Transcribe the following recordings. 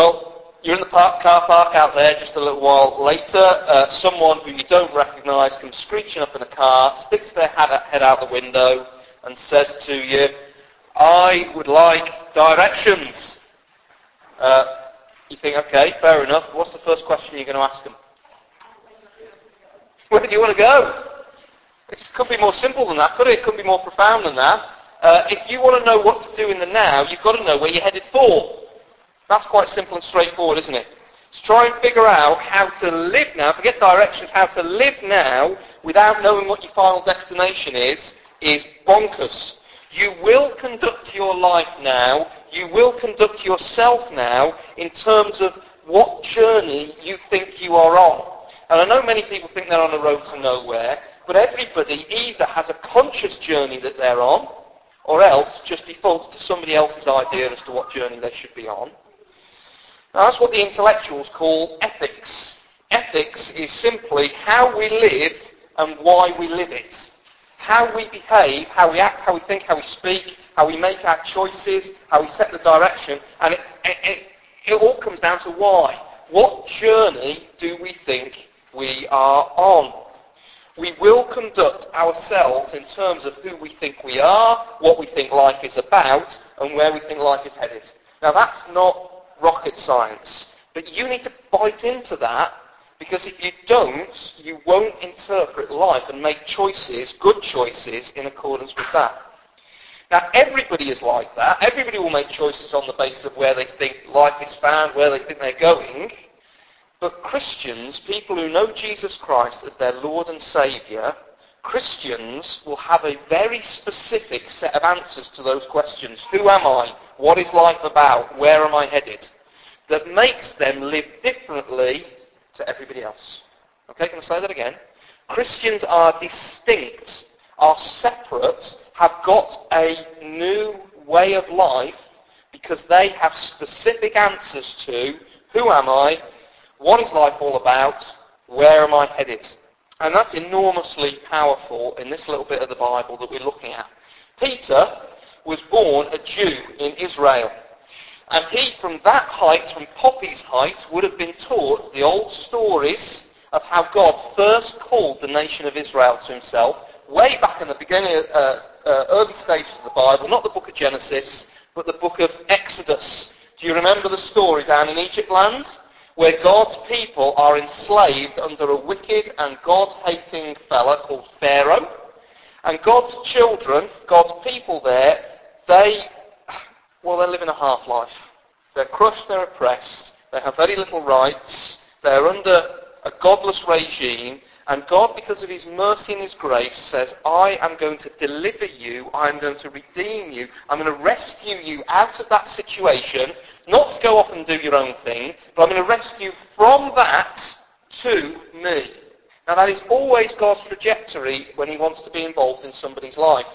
Well, you're in the park, car park out there just a little while later. Uh, someone who you don't recognise comes screeching up in a car, sticks their head, out the window and says to you, I would like directions. Uh, you think, okay, fair enough. What's the first question you're going to ask them? Where do you want to go? It could be more simple than that, could it? It could be more profound than that. Uh, if you want to know what to do in the now, you've got to know where you're headed for. That's quite simple and straightforward, isn't it? To try and figure out how to live now, forget directions, how to live now without knowing what your final destination is, is bonkers. You will conduct your life now, you will conduct yourself now in terms of what journey you think you are on. And I know many people think they're on a road to nowhere, but everybody either has a conscious journey that they're on, or else just defaults to somebody else's idea as to what journey they should be on. Now that's what the intellectuals call ethics. Ethics is simply how we live and why we live it. How we behave, how we act, how we think, how we speak, how we make our choices, how we set the direction, and it, it, it all comes down to why. What journey do we think we are on. We will conduct ourselves in terms of who we think we are, what we think life is about, and where we think life is headed. Now that's not rocket science, but you need to bite into that because if you don't, you won't interpret life and make choices, good choices, in accordance with that. Now, everybody is like that. Everybody will make choices on the basis of where they think life is found, where they think they're going. But Christians, people who know Jesus Christ as their Lord and Saviour, Christians will have a very specific set of answers to those questions. Who am I? What is life about? Where am I headed? That makes them live differently to everybody else. Okay, can I say that again? Christians are distinct, are separate, have got a new way of life because they have specific answers to who am I what is life all about? Where am I headed? And that's enormously powerful in this little bit of the Bible that we're looking at. Peter was born a Jew in Israel. And he, from that height, from Poppy's height, would have been taught the old stories of how God first called the nation of Israel to himself, way back in the beginning, uh, uh, early stages of the Bible, not the book of Genesis, but the book of Exodus. Do you remember the story down in Egypt land? Where God's people are enslaved under a wicked and God-hating fella called Pharaoh. And God's children, God's people there, they, well, they're living a half-life. They're crushed, they're oppressed, they have very little rights, they're under a godless regime, and God, because of his mercy and his grace, says, I am going to deliver you, I'm going to redeem you, I'm going to rescue you out of that situation, not to go off and do your own thing, but I'm going to rescue from that to me. Now that is always God's trajectory when he wants to be involved in somebody's life.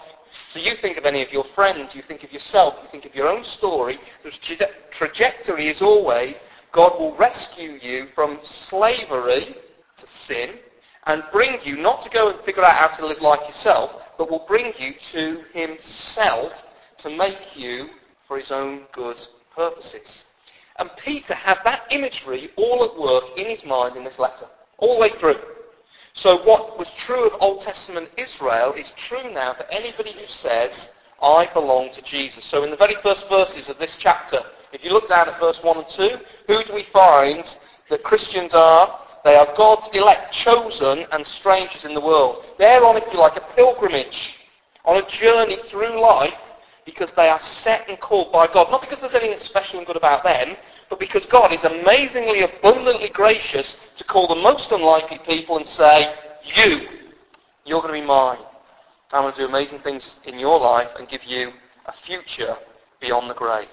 So you think of any of your friends, you think of yourself, you think of your own story. The tra- trajectory is always God will rescue you from slavery to sin and bring you not to go and figure out how to live like yourself, but will bring you to himself to make you for his own good purposes. And Peter had that imagery all at work in his mind in this letter, all the way through. So what was true of Old Testament Israel is true now for anybody who says, I belong to Jesus. So in the very first verses of this chapter, if you look down at verse 1 and 2, who do we find that Christians are? They are God's elect, chosen, and strangers in the world. They're on, if you like, a pilgrimage, on a journey through life because they are set and called by God. Not because there's anything special and good about them, but because God is amazingly, abundantly gracious to call the most unlikely people and say, you, you're going to be mine. I'm going to do amazing things in your life and give you a future beyond the grave.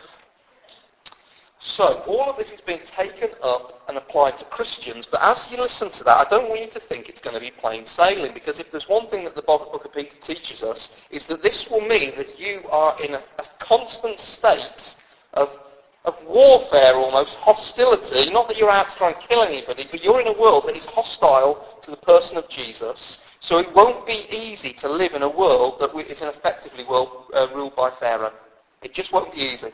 So, all of this is being taken up and applied to Christians, but as you listen to that, I don't want you to think it's going to be plain sailing, because if there's one thing that the book of Peter teaches us, is that this will mean that you are in a, a constant state of, of warfare almost, hostility. Not that you're out to try and kill anybody, but you're in a world that is hostile to the person of Jesus, so it won't be easy to live in a world that is an effectively world uh, ruled by Pharaoh. It just won't be easy.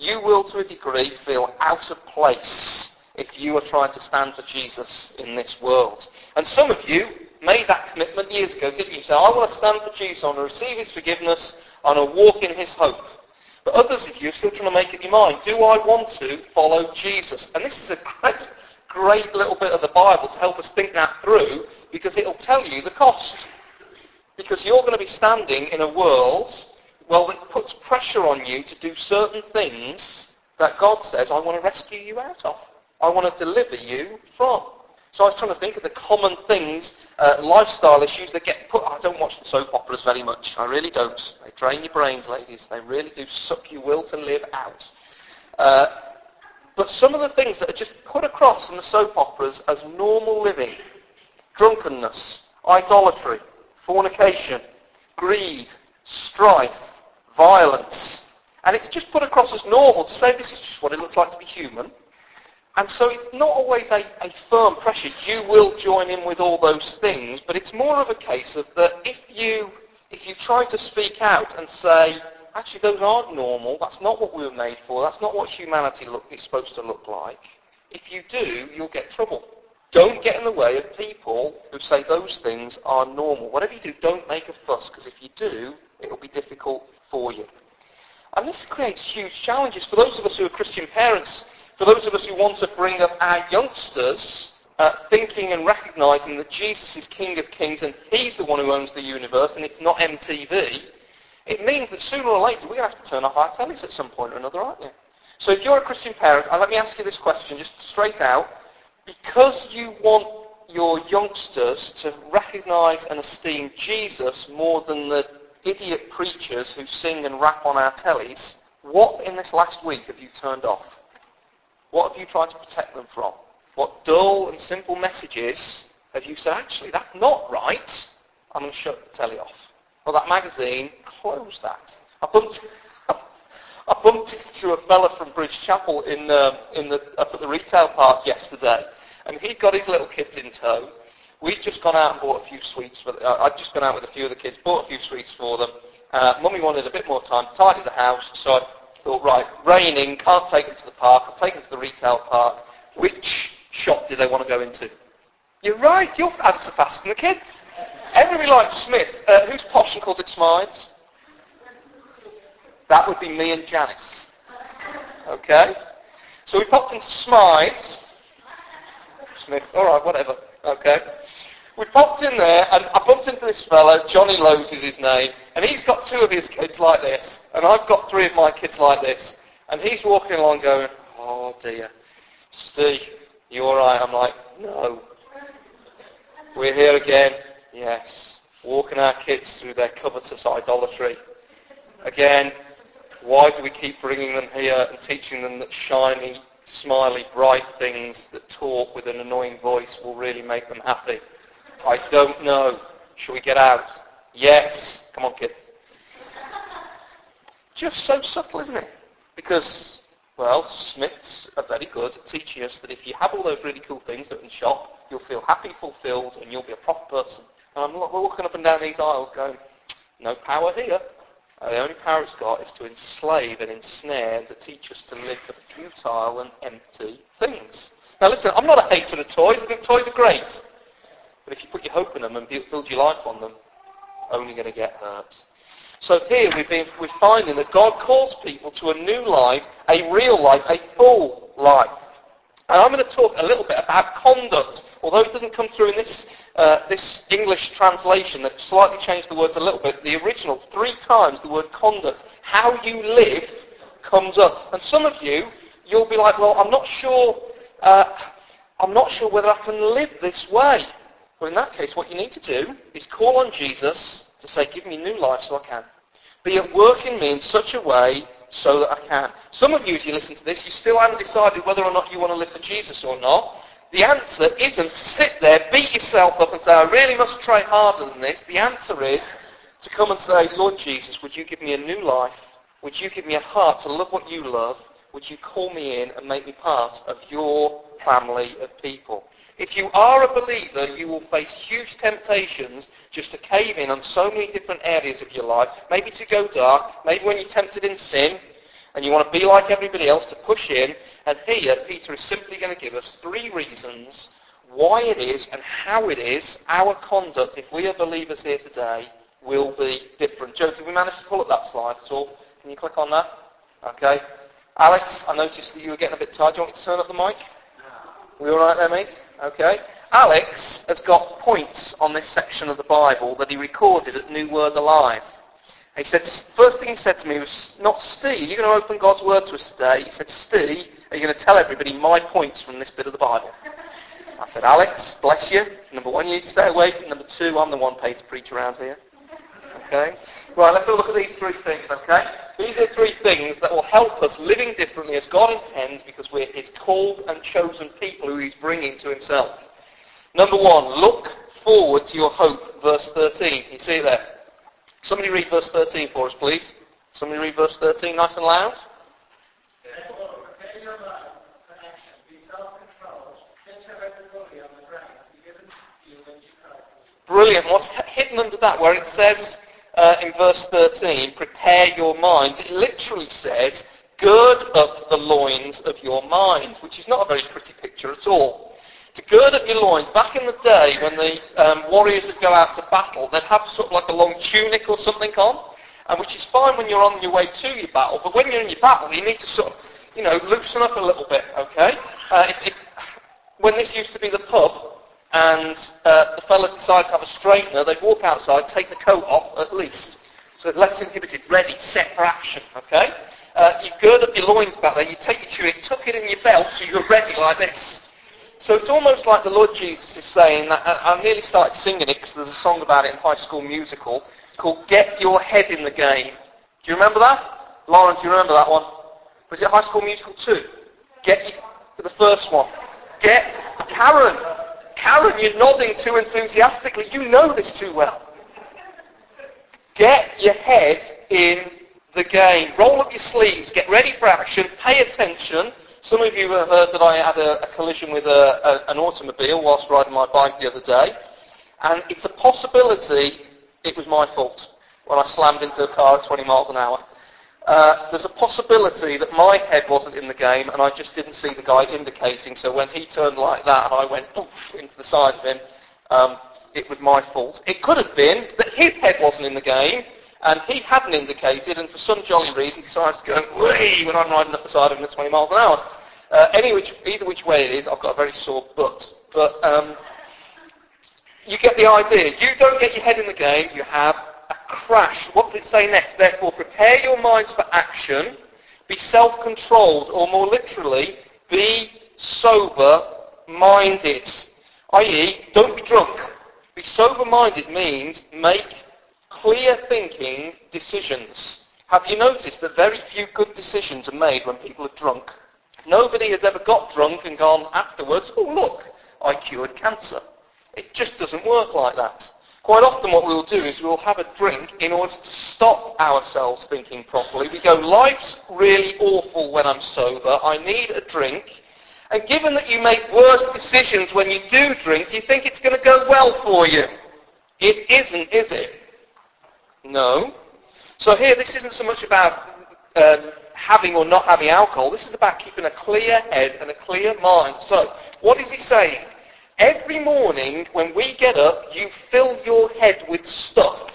You will, to a degree, feel out of place if you are trying to stand for Jesus in this world. And some of you made that commitment years ago, didn't you? Say, I want to stand for Jesus, I want to receive his forgiveness, I want to walk in his hope. But others of you are still trying to make up your mind. Do I want to follow Jesus? And this is a great, great little bit of the Bible to help us think that through because it'll tell you the cost. Because you're going to be standing in a world, well, it puts pressure on you to do certain things that God says, I want to rescue you out of. I want to deliver you from. So I was trying to think of the common things, uh, lifestyle issues that get put. I don't watch the soap operas very much. I really don't. They drain your brains, ladies. They really do suck your will to live out. Uh, but some of the things that are just put across in the soap operas as normal living, drunkenness, idolatry, fornication, greed, strife, violence, and it's just put across as normal to say this is just what it looks like to be human. And so it's not always a, a firm pressure. You will join in with all those things, but it's more of a case of that if you if you try to speak out and say, actually those aren't normal, that's not what we were made for, that's not what humanity look, is supposed to look like, if you do, you'll get trouble. Don't get in the way of people who say those things are normal. Whatever you do, don't make a fuss, because if you do, it'll be difficult for you. And this creates huge challenges for those of us who are Christian parents. For those of us who want to bring up our youngsters uh, thinking and recognizing that Jesus is King of Kings and He's the one who owns the universe and it's not MTV, it means that sooner or later we're going to have to turn off our tellies at some point or another, aren't you? So if you're a Christian parent, uh, let me ask you this question just straight out. Because you want your youngsters to recognize and esteem Jesus more than the idiot preachers who sing and rap on our tellies, what in this last week have you turned off? What have you tried to protect them from? What dull and simple messages have you said, actually, that's not right. I'm going to shut the telly off. Or that magazine, close that. I bumped, I bumped into a fella from Bridge Chapel in, uh, in the, up at the retail park yesterday. And he'd got his little kids in tow. We'd just gone out and bought a few sweets for. The, uh, I'd just gone out with a few of the kids, bought a few sweets for them. Uh, Mummy wanted a bit more time to tidy the house, so I thought, right, raining, can't take them to the park, I'll take them to the retail park. Which shop do they want to go into? You're right, you'll answer faster than the kids. Everybody likes Smith. Uh, who's posh and calls it Smythes? That would be me and Janice. Okay? So we popped into Smythes. Smith, alright, whatever. Okay? We popped in there, and I bumped into this fellow, Johnny Lowe's is his name, and he's got two of his kids like this, and I've got three of my kids like this, and he's walking along going, oh dear, Steve, you alright? I'm like, no. We're here again. Yes. Walking our kids through their covetous idolatry. Again, why do we keep bringing them here and teaching them that shiny, smiley, bright things that talk with an annoying voice will really make them happy? I don't know. Shall we get out? Yes. Come on, kid. Just so subtle, isn't it? Because, well, Smiths are very good at teaching us that if you have all those really cool things at the shop, you'll feel happy, fulfilled, and you'll be a proper person. And I'm walking up and down these aisles going, no power here. Uh, the only power it's got is to enslave and ensnare the teachers to live for futile and empty things. Now listen, I'm not a hater of toys. I think toys are great. But if you put your hope in them and build your life on them, only going to get hurt. So here been, we're finding that God calls people to a new life, a real life, a full life. And I'm going to talk a little bit about conduct, although it doesn't come through in this, uh, this English translation that slightly changed the words a little bit. The original, three times the word conduct, how you live, comes up. And some of you, you'll be like, well, I'm not sure, uh, I'm not sure whether I can live this way. Well, in that case, what you need to do is call on Jesus to say, give me new life so I can. Be at work in me in such a way so that I can. Some of you, as you listen to this, you still haven't decided whether or not you want to live for Jesus or not. The answer isn't to sit there, beat yourself up and say, I really must try harder than this. The answer is to come and say, Lord Jesus, would you give me a new life? Would you give me a heart to love what you love? Would you call me in and make me part of your family of people? If you are a believer, you will face huge temptations just to cave in on so many different areas of your life. Maybe to go dark, maybe when you're tempted in sin, and you want to be like everybody else to push in. And here, Peter is simply going to give us three reasons why it is and how it is our conduct, if we are believers here today, will be different. Joe, did we manage to pull up that slide at all? Can you click on that? Okay. Alex, I noticed that you were getting a bit tired. Do you want me to turn up the mic? We all right there, mate? Okay. Alex has got points on this section of the Bible that he recorded at New Word Alive. He said, first thing he said to me was, not Steve, you're going to open God's Word to us today. He said, Steve, are you going to tell everybody my points from this bit of the Bible? I said, Alex, bless you. Number one, you need to stay awake. Number two, I'm the one paid to preach around here. Okay? Right, let's have a look at these three things, okay? These are three things that will help us living differently as God intends because we're His called and chosen people who He's bringing to Himself. Number one, look forward to your hope, verse 13. You see there? Somebody read verse 13 for us, please. Somebody read verse 13 nice and loud. Brilliant. What's hidden under that? Where it says uh, in verse 13, prepare your mind. It literally says, gird up the loins of your mind, which is not a very pretty picture at all. To gird up your loins, back in the day when the um, warriors would go out to battle, they'd have sort of like a long tunic or something on, and which is fine when you're on your way to your battle, but when you're in your battle, you need to sort of, you know, loosen up a little bit, okay? Uh, it, it, when this used to be the pub, and uh, the fellow decides to have a straightener, they'd walk outside, take the coat off at least. So less inhibited, ready, set for action, okay? Uh, you gird up your loins back there, you take your tunic, tuck it in your belt so you're ready like this. So it's almost like the Lord Jesus is saying that, I, I nearly started singing it because there's a song about it in High School Musical called Get Your Head in the Game. Do you remember that? Lauren, do you remember that one? Was it High School Musical 2? Get your, the first one. Get Karen. Karen, you're nodding too enthusiastically. You know this too well. Get your head in the game. Roll up your sleeves. Get ready for action. Pay attention. Some of you have heard that I had a, a collision with a, a, an automobile whilst riding my bike the other day. And it's a possibility it was my fault when I slammed into a car at 20 miles an hour. Uh, there's a possibility that my head wasn't in the game and I just didn't see the guy indicating. So when he turned like that and I went poof into the side of him, um, it was my fault. It could have been that his head wasn't in the game and he hadn't indicated and for some jolly reason decides to go way when I'm riding up the side of him at 20 miles an hour. Uh, any which, either which way it is, I've got a very sore butt. But um, you get the idea. You don't get your head in the game, you have crash. What does it say next? Therefore, prepare your minds for action. Be self-controlled, or more literally, be sober-minded. I.e., don't be drunk. Be sober-minded means make clear thinking decisions. Have you noticed that very few good decisions are made when people are drunk? Nobody has ever got drunk and gone afterwards, oh look, I cured cancer. It just doesn't work like that. Quite often what we'll do is we'll have a drink in order to stop ourselves thinking properly. We go, life's really awful when I'm sober. I need a drink. And given that you make worse decisions when you do drink, you think it's going to go well for you. It isn't, is it? No. So here, this isn't so much about um, having or not having alcohol. This is about keeping a clear head and a clear mind. So, what is he saying? Every morning when we get up, you fill your head with stuff.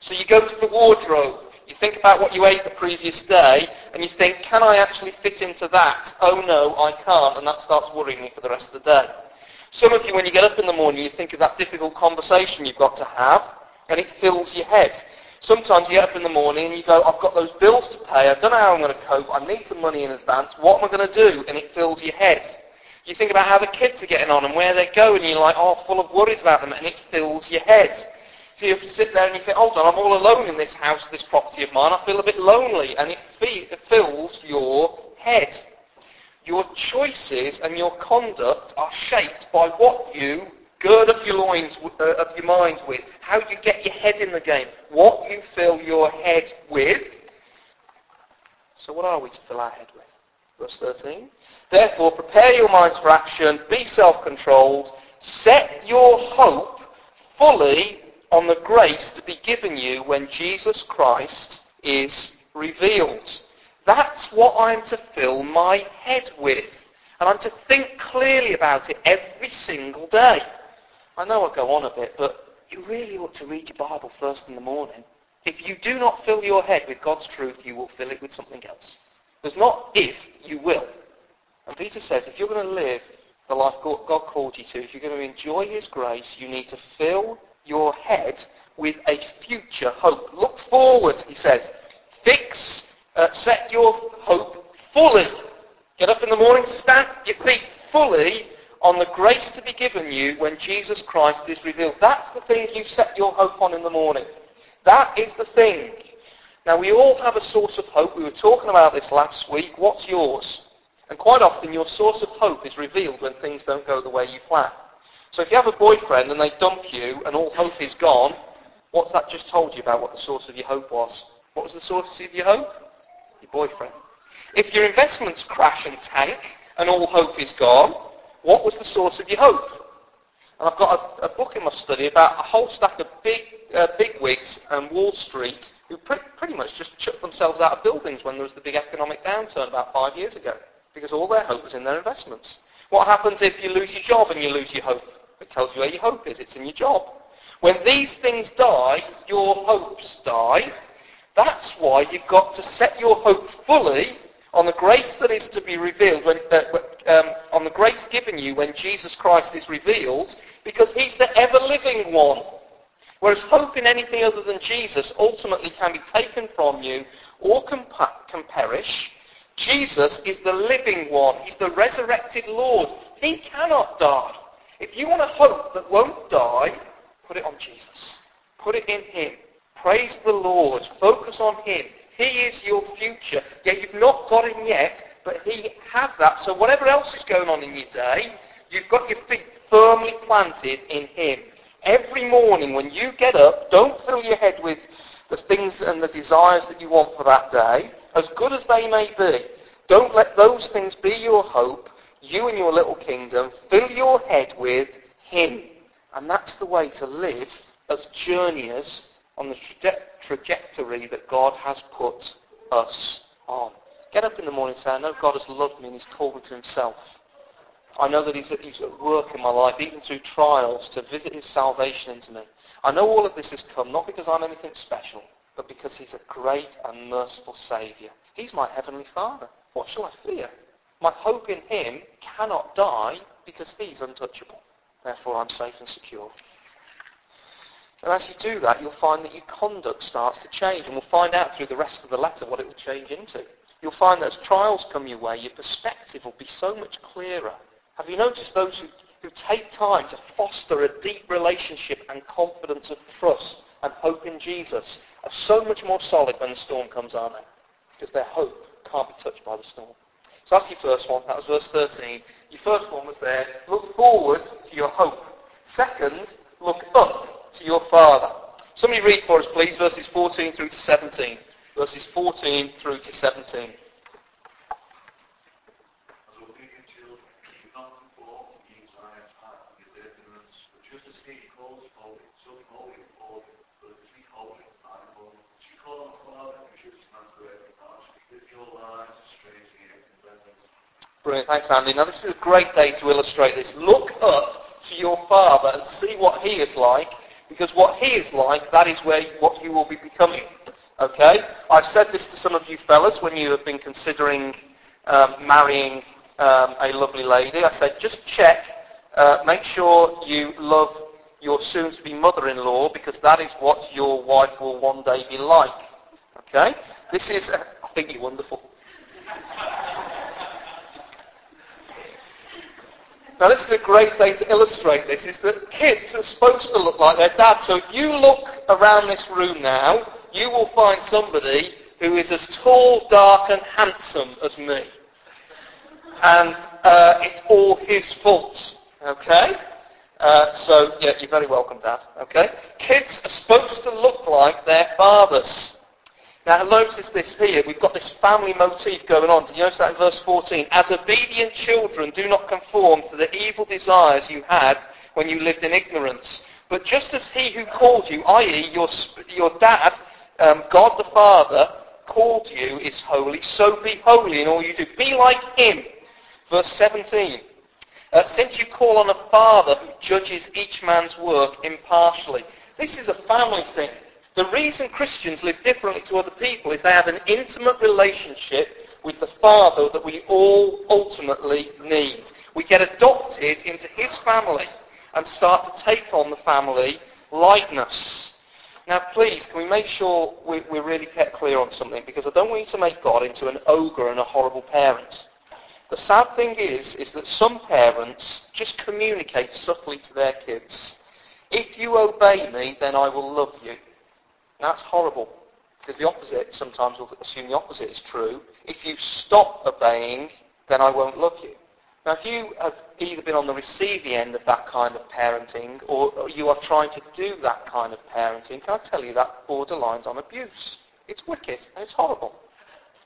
So you go to the wardrobe, you think about what you ate the previous day, and you think, can I actually fit into that? Oh no, I can't, and that starts worrying me for the rest of the day. Some of you, when you get up in the morning, you think of that difficult conversation you've got to have, and it fills your head. Sometimes you get up in the morning and you go, I've got those bills to pay, I don't know how I'm going to cope, I need some money in advance, what am I going to do? And it fills your head. You think about how the kids are getting on and where they go, and you're like, oh, full of worries about them, and it fills your head. So you sit there and you think, hold on, I'm all alone in this house, this property of mine. I feel a bit lonely, and it, it fills your head. Your choices and your conduct are shaped by what you gird up your loins, uh, up your mind with, how you get your head in the game, what you fill your head with. So what are we to fill our head with? Verse 13. Therefore, prepare your minds for action, be self-controlled, set your hope fully on the grace to be given you when Jesus Christ is revealed. That's what I'm to fill my head with. And I'm to think clearly about it every single day. I know I go on a bit, but you really ought to read your Bible first in the morning. If you do not fill your head with God's truth, you will fill it with something else. There's not if, you will. And Peter says, if you're going to live the life God called you to, if you're going to enjoy His grace, you need to fill your head with a future hope. Look forward, he says. Fix, uh, set your hope fully. Get up in the morning, stand your feet fully on the grace to be given you when Jesus Christ is revealed. That's the thing you set your hope on in the morning. That is the thing. Now we all have a source of hope. We were talking about this last week. What's yours? And quite often your source of hope is revealed when things don't go the way you plan. So if you have a boyfriend and they dump you and all hope is gone, what's that just told you about what the source of your hope was? What was the source of your hope? Your boyfriend. If your investments crash and tank and all hope is gone, what was the source of your hope? And I've got a, a book in my study about a whole stack of big, uh, big wigs and Wall Street who pre- pretty much just chucked themselves out of buildings when there was the big economic downturn about five years ago because all their hope was in their investments. What happens if you lose your job and you lose your hope? It tells you where your hope is. It's in your job. When these things die, your hopes die. That's why you've got to set your hope fully on the grace that is to be revealed, when, uh, um, on the grace given you when Jesus Christ is revealed, because he's the ever-living one. Whereas hope in anything other than Jesus ultimately can be taken from you or can, can perish, Jesus is the living one. He's the resurrected Lord. He cannot die. If you want a hope that won't die, put it on Jesus. Put it in him. Praise the Lord. Focus on him. He is your future. Yeah, you've not got him yet, but he has that. So whatever else is going on in your day, you've got your feet firmly planted in him. Every morning when you get up, don't fill your head with the things and the desires that you want for that day as good as they may be, don't let those things be your hope, you and your little kingdom. Fill your head with Him. And that's the way to live as journeyers on the traje- trajectory that God has put us on. Get up in the morning and say, I know God has loved me and He's called me to Himself. I know that he's, he's at work in my life, even through trials, to visit His salvation into me. I know all of this has come not because I'm anything special, but because he's a great and merciful Saviour. He's my Heavenly Father. What shall I fear? My hope in him cannot die because he's untouchable. Therefore I'm safe and secure. And as you do that, you'll find that your conduct starts to change, and we'll find out through the rest of the letter what it will change into. You'll find that as trials come your way, your perspective will be so much clearer. Have you noticed those who, who take time to foster a deep relationship and confidence of trust and hope in Jesus are so much more solid when the storm comes, aren't they? Because their hope can't be touched by the storm. So that's your first one. That was verse 13. Your first one was there. Look forward to your hope. Second, look up to your Father. Somebody read for us, please, verses 14 through to 17. Verses 14 through to 17. Brilliant. Thanks, Andy. Now, this is a great day to illustrate this. Look up to your Father and see what He is like, because what He is like, that is where what you will be becoming. Okay? I've said this to some of you fellas when you have been considering um, marrying um, a lovely lady. I said, just check, uh, make sure you love your soon-to-be mother-in-law, because that is what your wife will one day be like. Okay? This is, uh, I think you're wonderful. Now this is a great day to illustrate this, is that kids are supposed to look like their dad. So if you look around this room now, you will find somebody who is as tall, dark and handsome as me. And uh, it's all his fault. Okay? Uh, so, yeah, you're very welcome, Dad. Okay? Kids are supposed to look like their fathers. Now notice this here. We've got this family motif going on. Do you notice that in verse 14? As obedient children, do not conform to the evil desires you had when you lived in ignorance. But just as he who called you, i.e. your, your dad, um, God the Father, called you is holy, so be holy in all you do. Be like him. Verse 17. Uh, since you call on a father who judges each man's work impartially. This is a family thing. The reason Christians live differently to other people is they have an intimate relationship with the Father that we all ultimately need. We get adopted into His family and start to take on the family likeness. Now, please, can we make sure we, we really get clear on something? Because I don't want you to make God into an ogre and a horrible parent. The sad thing is, is that some parents just communicate subtly to their kids. If you obey me, then I will love you. That's horrible. Because the opposite, sometimes we'll assume the opposite is true. If you stop obeying, then I won't love you. Now, if you have either been on the receiving end of that kind of parenting, or you are trying to do that kind of parenting, can I tell you that borderlines on abuse? It's wicked and it's horrible.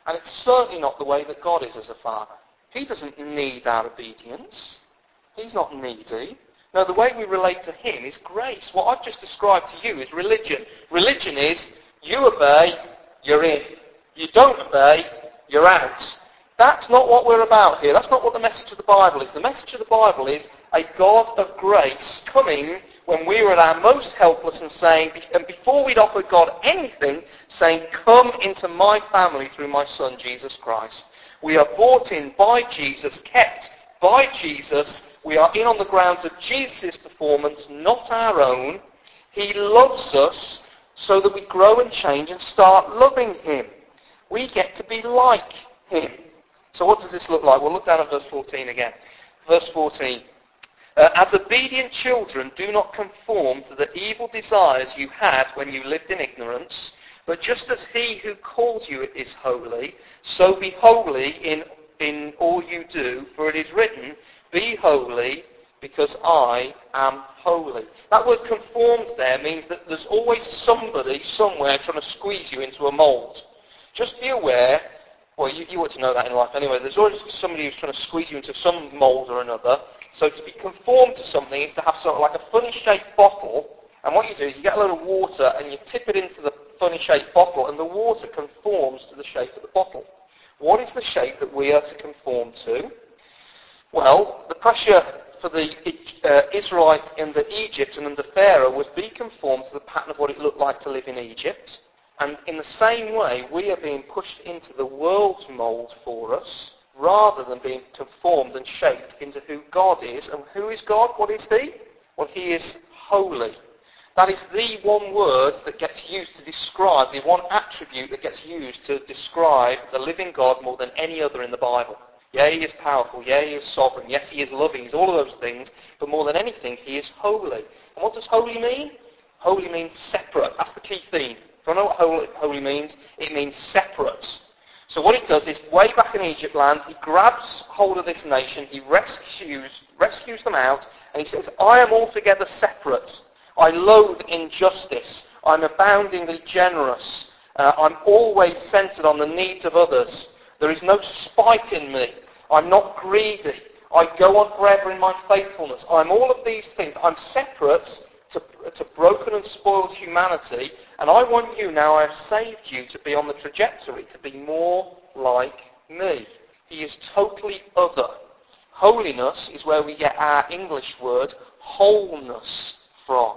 And it's certainly not the way that God is as a father. He doesn't need our obedience. He's not needy. No, the way we relate to him is grace. What I've just described to you is religion. Religion is you obey, you're in. You don't obey, you're out. That's not what we're about here. That's not what the message of the Bible is. The message of the Bible is a God of grace coming when we were at our most helpless and saying, and before we'd offered God anything, saying, come into my family through my son, Jesus Christ. We are bought in by Jesus, kept by Jesus. We are in on the grounds of Jesus' performance, not our own. He loves us so that we grow and change and start loving him. We get to be like him. So what does this look like? We'll look down at verse 14 again. Verse 14. Uh, As obedient children, do not conform to the evil desires you had when you lived in ignorance, but just as he who called you is holy, so be holy in, in all you do, for it is written, Be holy, because I am holy. That word conformed there means that there's always somebody somewhere trying to squeeze you into a mould. Just be aware, well, you, you ought to know that in life anyway, there's always somebody who's trying to squeeze you into some mould or another. So to be conformed to something is to have sort of like a funny shaped bottle, and what you do is you get a little water and you tip it into the funny shaped bottle, and the water conforms to the shape of the bottle. What is the shape that we are to conform to? Well, the pressure for the uh, Israelites under Egypt and under Pharaoh was be conformed to the pattern of what it looked like to live in Egypt. And in the same way, we are being pushed into the world's mould for us, rather than being conformed and shaped into who God is. And who is God? What is He? Well, He is holy. That is the one word that gets used to describe, the one attribute that gets used to describe the living God more than any other in the Bible. Yeah, he is powerful. Yeah, he is sovereign. Yes, he is loving. He's all of those things. But more than anything, he is holy. And what does holy mean? Holy means separate. That's the key theme. If you know what holy, holy means, it means separate. So what it does is, way back in Egypt land, he grabs hold of this nation, he rescues, rescues them out, and he says, I am altogether separate. I loathe injustice. I'm aboundingly generous. Uh, I'm always centered on the needs of others. There is no spite in me. I'm not greedy. I go on forever in my faithfulness. I'm all of these things. I'm separate to, to broken and spoiled humanity. And I want you, now I have saved you, to be on the trajectory, to be more like me. He is totally other. Holiness is where we get our English word wholeness from.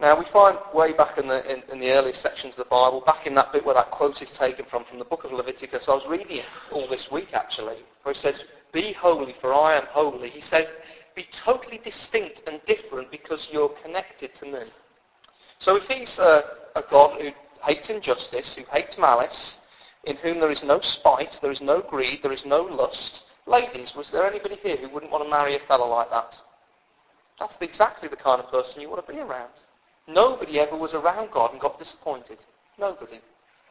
Now we find way back in the, in, in the sections of the Bible, back in that bit where that quote is taken from, from the book of Leviticus, I was reading it all this week actually, where it says, be holy for I am holy. He says, be totally distinct and different because you're connected to me. So if he's a, a God who hates injustice, who hates malice, in whom there is no spite, there is no greed, there is no lust, ladies, was there anybody here who wouldn't want to marry a fellow like that? That's exactly the kind of person you want to be around. Nobody ever was around God and got disappointed. Nobody.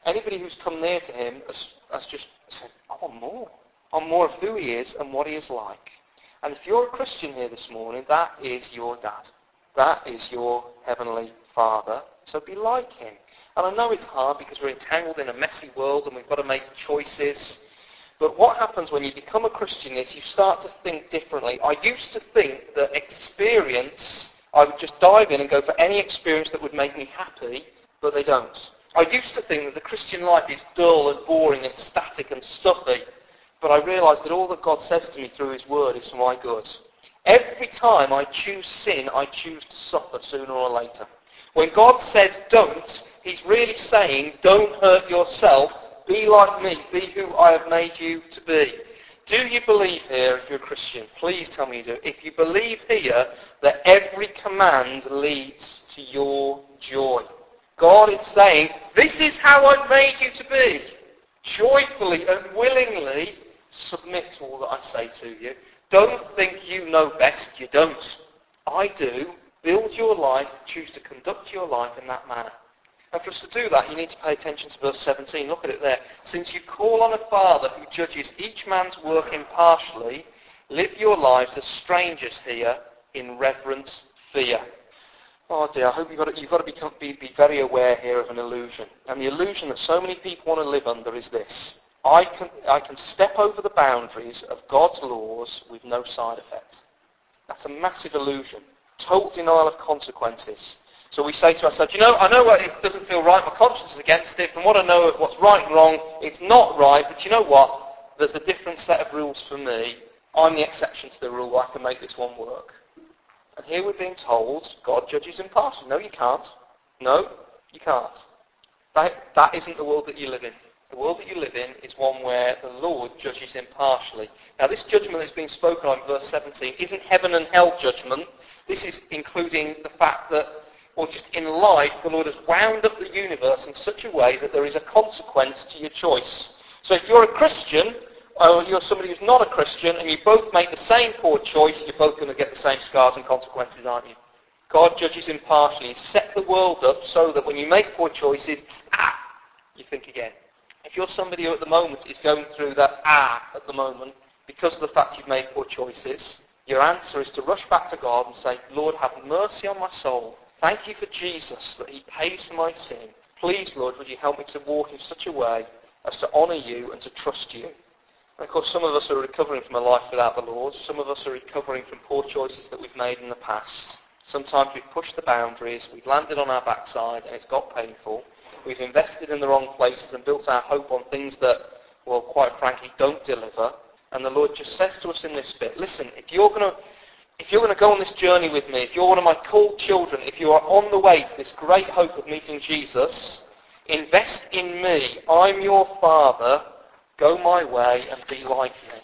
Anybody who's come near to him has, has just said, I want more. I want more of who he is and what he is like. And if you're a Christian here this morning, that is your dad. That is your heavenly father. So be like him. And I know it's hard because we're entangled in a messy world and we've got to make choices. But what happens when you become a Christian is you start to think differently. I used to think that experience I would just dive in and go for any experience that would make me happy, but they don't. I used to think that the Christian life is dull and boring and static and stuffy, but I realise that all that God says to me through his word is for my good. Every time I choose sin, I choose to suffer sooner or later. When God says don't, he's really saying don't hurt yourself, be like me, be who I have made you to be. Do you believe here, if you're a Christian, please tell me you do, if you believe here that every command leads to your joy. God is saying, this is how I've made you to be. Joyfully and willingly submit to all that I say to you. Don't think you know best. You don't. I do. Build your life. Choose to conduct your life in that manner. And for us to do that, you need to pay attention to verse 17. Look at it there. Since you call on a Father who judges each man's work impartially, live your lives as strangers here in reverent fear. Oh dear, I hope you've got to, you've got to become, be, be very aware here of an illusion. And the illusion that so many people want to live under is this. I can, I can step over the boundaries of God's laws with no side effect. That's a massive illusion. Total denial of consequences. So we say to ourselves, you know, I know it doesn't feel right, my conscience is against it, from what I know of what's right and wrong, it's not right, but you know what? There's a different set of rules for me. I'm the exception to the rule, I can make this one work. And here we're being told God judges impartially. No, you can't. No, you can't. That, that isn't the world that you live in. The world that you live in is one where the Lord judges impartially. Now this judgment that's being spoken of in verse 17 isn't heaven and hell judgment. This is including the fact that, or just in life, the Lord has wound up the universe in such a way that there is a consequence to your choice. So if you're a Christian, or you're somebody who's not a Christian, and you both make the same poor choice, you're both going to get the same scars and consequences, aren't you? God judges impartially. He set the world up so that when you make poor choices, ah, you think again. If you're somebody who at the moment is going through that ah at the moment because of the fact you've made poor choices, your answer is to rush back to God and say, Lord, have mercy on my soul. Thank you for Jesus, that he pays for my sin. Please, Lord, would you help me to walk in such a way as to honour you and to trust you. And of course, some of us are recovering from a life without the Lord. Some of us are recovering from poor choices that we've made in the past. Sometimes we've pushed the boundaries, we've landed on our backside, and it's got painful. We've invested in the wrong places and built our hope on things that, well, quite frankly, don't deliver. And the Lord just says to us in this bit, listen, if you're going to if you're going to go on this journey with me, if you're one of my called children, if you are on the way to this great hope of meeting Jesus, invest in me. I'm your Father. Go my way and be like me.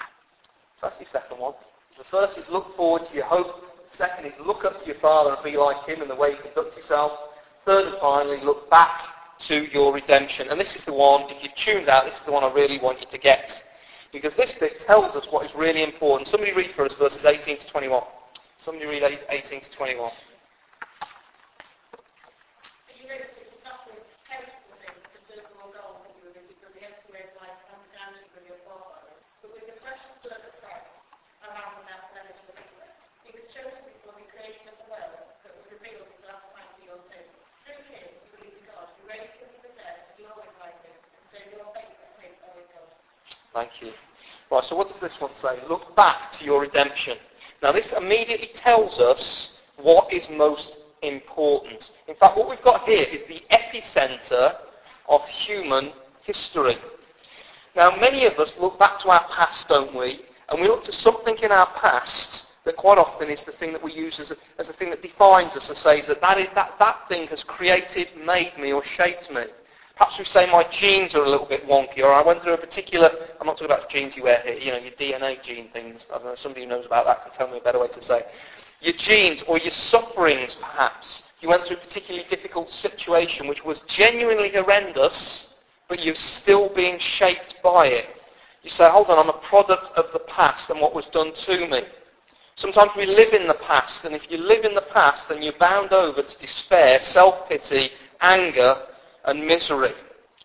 So that's the second one. The first is look forward to your hope. Second is look up to your Father and be like him in the way you conduct yourself. Third and finally, look back to your redemption. And this is the one, if you've tuned out, this is the one I really want you to get. Because this bit tells us what is really important. Somebody read for us verses 18 to 21. Somebody read 18 to 21. Thank you. Right, so what does this one say? Look back to your redemption. Now this immediately tells us what is most important. In fact, what we've got here is the epicenter of human history. Now many of us look back to our past, don't we? And we look to something in our past that quite often is the thing that we use as a, as a thing that defines us and says that that, is, that that thing has created, made me, or shaped me. Perhaps we say my genes are a little bit wonky, or I went through a particular, I'm not talking about the jeans you wear here, you know, your DNA gene things. I don't know, somebody who knows about that can tell me a better way to say. Your genes or your sufferings, perhaps. You went through a particularly difficult situation which was genuinely horrendous, but you're still being shaped by it. You say, hold on, I'm a product of the past and what was done to me. Sometimes we live in the past, and if you live in the past, then you're bound over to despair, self-pity, anger, and misery.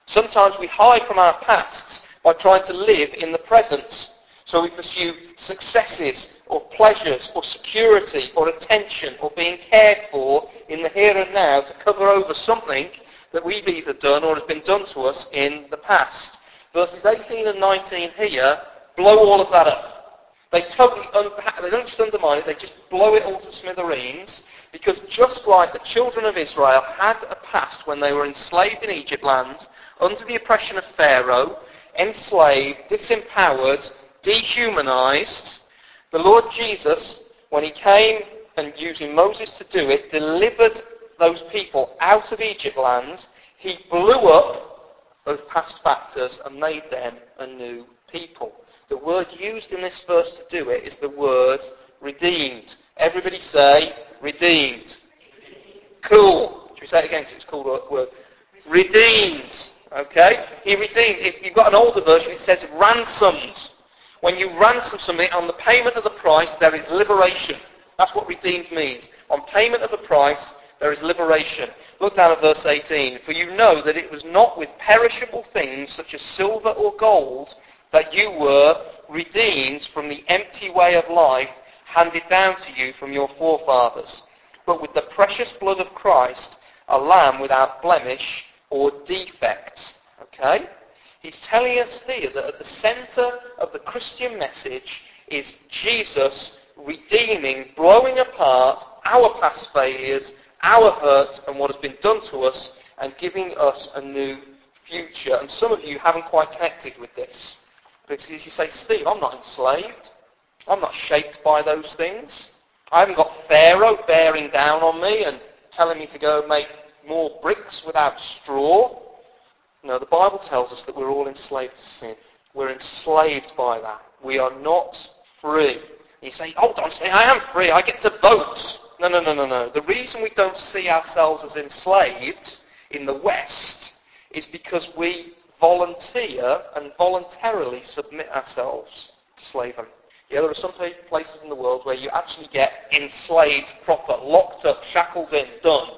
Sometimes we hide from our pasts by trying to live in the present. So we pursue successes or pleasures or security or attention or being cared for in the here and now to cover over something that we've either done or has been done to us in the past. Verses 18 and 19 here blow all of that up. They totally, un- they don't just undermine it, they just blow it all to smithereens. Because just like the children of Israel had a past when they were enslaved in Egypt land, under the oppression of Pharaoh, enslaved, disempowered, dehumanized, the Lord Jesus, when he came and using Moses to do it, delivered those people out of Egypt land. He blew up those past factors and made them a new people. The word used in this verse to do it is the word redeemed. Everybody say redeemed. Cool. Should we say it again? Because it's a cool word. Redeemed. Okay? He redeemed. If you've got an older version, it says ransomed. When you ransom something on the payment of the price, there is liberation. That's what redeemed means. On payment of a price, there is liberation. Look down at verse 18. For you know that it was not with perishable things such as silver or gold that you were redeemed from the empty way of life handed down to you from your forefathers, but with the precious blood of Christ, a lamb without blemish or defect. Okay? He's telling us here that at the center of the Christian message is Jesus redeeming, blowing apart our past failures, our hurts, and what has been done to us, and giving us a new future. And some of you haven't quite connected with this. Because you say, Steve, I'm not enslaved. I'm not shaped by those things. I haven't got Pharaoh bearing down on me and telling me to go make more bricks without straw. No, the Bible tells us that we're all enslaved to sin. We're enslaved by that. We are not free. You say, hold on, say, I am free. I get to vote. No, no, no, no, no. The reason we don't see ourselves as enslaved in the West is because we volunteer and voluntarily submit ourselves to slavery. Yeah, there are some places in the world where you actually get enslaved proper, locked up, shackled in, done.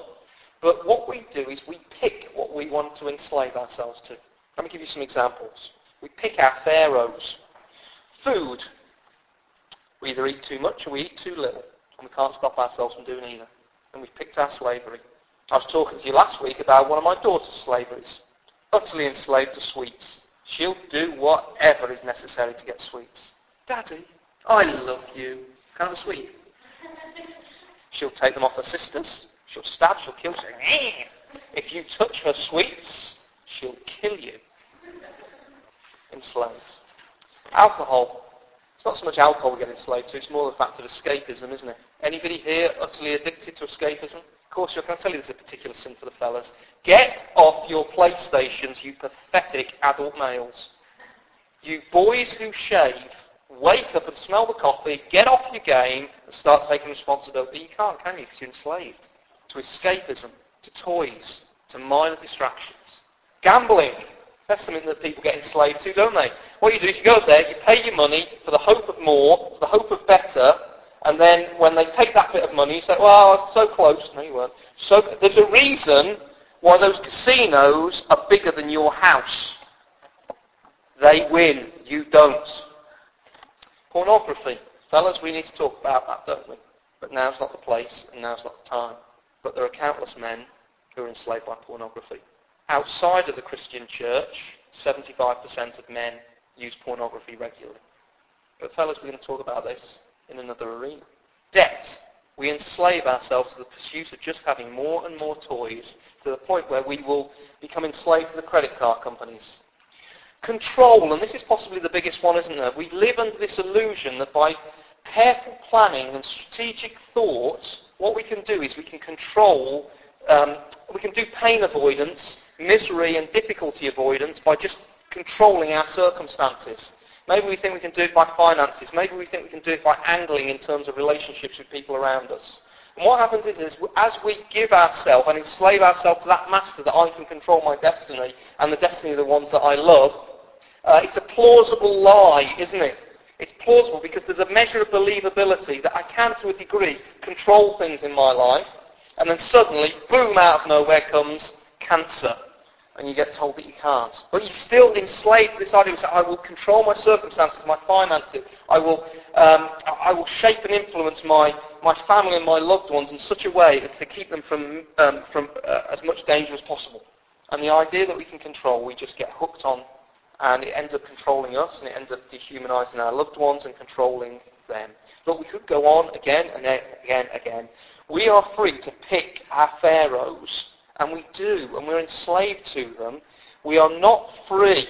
But what we do is we pick what we want to enslave ourselves to. Let me give you some examples. We pick our pharaohs. Food. We either eat too much or we eat too little. And we can't stop ourselves from doing either. And we've picked our slavery. I was talking to you last week about one of my daughter's slaveries. Utterly enslaved to sweets. She'll do whatever is necessary to get sweets. Daddy, I love you. Kind of sweet. She'll take them off her sisters. She'll stab, she'll kill, she'll say, If you touch her sweets, she'll kill you. Enslaved. Alcohol. It's not so much alcohol we get enslaved to, it's more the fact of escapism, isn't it? Anybody here utterly addicted to escapism? Of course, I can I tell you there's a particular sin for the fellas. Get off your PlayStations, you pathetic adult males. You boys who shave, wake up and smell the coffee, get off your game, and start taking responsibility. You can't, can you? Because you're enslaved to escapism, to toys, to minor distractions. Gambling. That's something that people get enslaved to, don't they? What you do is you go there, you pay your money for the hope of more, for the hope of better, and then when they take that bit of money, you say, well, it's so close. No, you weren't. So there's a reason why those casinos are bigger than your house. They win. You don't. Pornography. Fellas, we need to talk about that, don't we? But now's not the place, and now's not the time. But there are countless men who are enslaved by pornography. Outside of the Christian church, 75% of men use pornography regularly. But fellas, we're going to talk about this in another arena. Debt. We enslave ourselves to the pursuit of just having more and more toys to the point where we will become enslaved to the credit card companies. Control, and this is possibly the biggest one, isn't it? We live under this illusion that by careful planning and strategic thought, what we can do is we can control, um, we can do pain avoidance, misery and difficulty avoidance by just controlling our circumstances. Maybe we think we can do it by finances. Maybe we think we can do it by angling in terms of relationships with people around us. And what happens is, is as we give ourselves and enslave ourselves to that master that I can control my destiny and the destiny of the ones that I love, uh, it's a plausible lie, isn't it? It's plausible because there's a measure of believability that I can, to a degree, control things in my life, and then suddenly, boom, out of nowhere comes cancer and you get told that you can't. But you're still enslaved to this idea that I will control my circumstances, my finances. I will, um, I will shape and influence my, my family and my loved ones in such a way as to keep them from, um, from uh, as much danger as possible. And the idea that we can control, we just get hooked on and it ends up controlling us, and it ends up dehumanizing our loved ones and controlling them. But we could go on again and again, and again. We are free to pick our pharaohs, and we do, and we're enslaved to them. We are not free,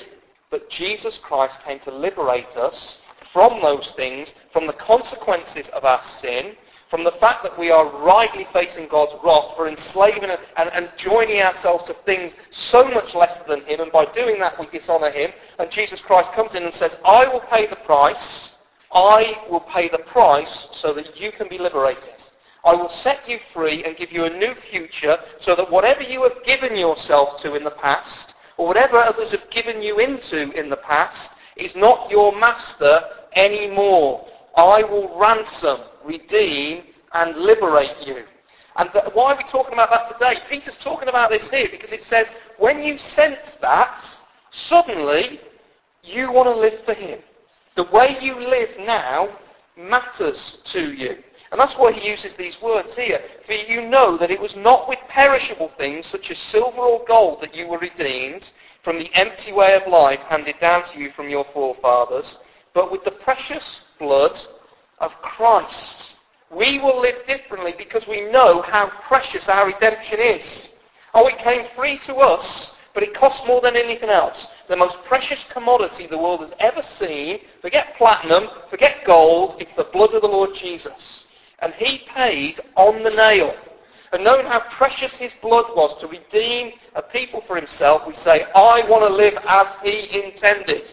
but Jesus Christ came to liberate us from those things, from the consequences of our sin, from the fact that we are rightly facing God's wrath for enslaving and, and, joining ourselves to things so much lesser than Him, and by doing that we dishonour Him. And Jesus Christ comes in and says, I will pay the price. I will pay the price so that you can be liberated. I will set you free and give you a new future so that whatever you have given yourself to in the past, or whatever others have given you into in the past, is not your master anymore. I will ransom, redeem, and liberate you. And th- why are we talking about that today? Peter's talking about this here because it says, when you sense that, suddenly you want to live for him. The way you live now matters to you. And that's why he uses these words here. For you know that it was not with perishable things such as silver or gold that you were redeemed from the empty way of life handed down to you from your forefathers, but with the precious blood of Christ. We will live differently because we know how precious our redemption is. Oh, it came free to us, but it costs more than anything else. The most precious commodity the world has ever seen, forget platinum, forget gold, it's the blood of the Lord Jesus. And he paid on the nail. And knowing how precious his blood was to redeem a people for himself, we say, I want to live as he intended.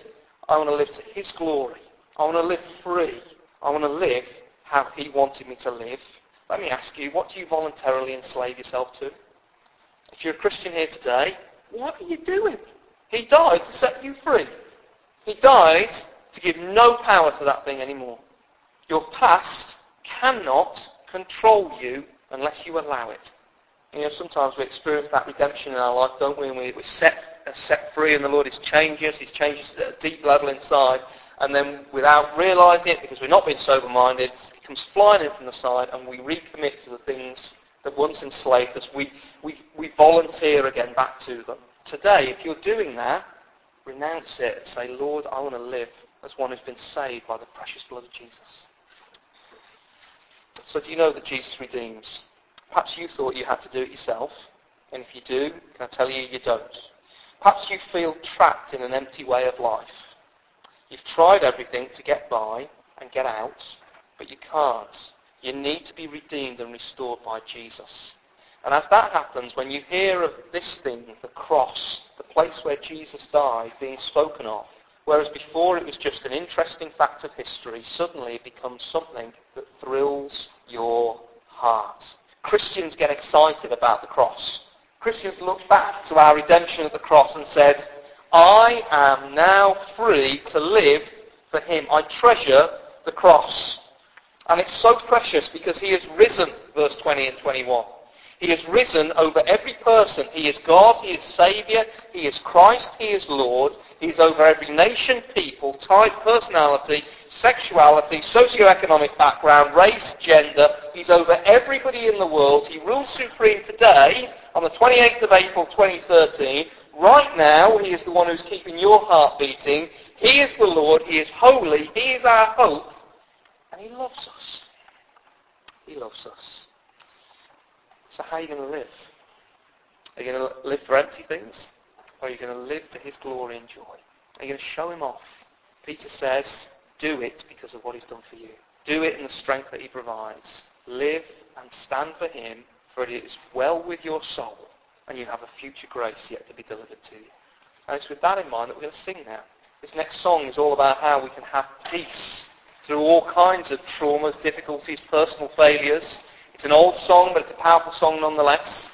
I want to live to his glory. I want to live free. I want to live how he wanted me to live. Let me ask you, what do you voluntarily enslave yourself to? If you're a Christian here today, what are you doing? He died to set you free. He died to give no power to that thing anymore. Your past cannot control you unless you allow it. You know, sometimes we experience that redemption in our life, don't we? And we, we're set, set free and the Lord is changing us. He's changing us at a deep level inside and then without realizing it, because we're not being sober-minded, it comes flying in from the side, and we recommit to the things that once enslaved us. We, we, we volunteer again back to them. Today, if you're doing that, renounce it and say, Lord, I want to live as one who's been saved by the precious blood of Jesus. So do you know that Jesus redeems? Perhaps you thought you had to do it yourself, and if you do, can I tell you, you don't. Perhaps you feel trapped in an empty way of life. You've tried everything to get by and get out, but you can't. You need to be redeemed and restored by Jesus. And as that happens, when you hear of this thing, the cross, the place where Jesus died, being spoken of, whereas before it was just an interesting fact of history, suddenly it becomes something that thrills your heart. Christians get excited about the cross. Christians look back to our redemption at the cross and said, I am now free to live for him. I treasure the cross. And it's so precious because he has risen, verse 20 and 21. He has risen over every person. He is God, He is Saviour, He is Christ, He is Lord. He is over every nation, people, type, personality, sexuality, socio-economic background, race, gender. He's over everybody in the world. He rules supreme today, on the 28th of April 2013, Right now, He is the one who's keeping your heart beating. He is the Lord. He is holy. He is our hope. And He loves us. He loves us. So how are you going to live? Are you going to live for empty things? Or are you going to live to His glory and joy? Are you going to show Him off? Peter says, do it because of what He's done for you. Do it in the strength that He provides. Live and stand for Him, for it is well with your soul and you have a future grace yet to be delivered to you. And it's with that in mind that we're going to sing now. This next song is all about how we can have peace through all kinds of traumas, difficulties, personal failures. It's an old song, but it's a powerful song nonetheless.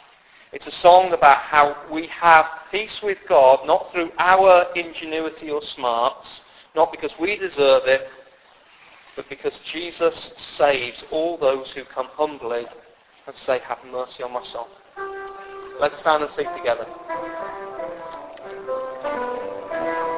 It's a song about how we have peace with God, not through our ingenuity or smarts, not because we deserve it, but because Jesus saves all those who come humbly and say, have mercy on my soul. Let's stand and sing together.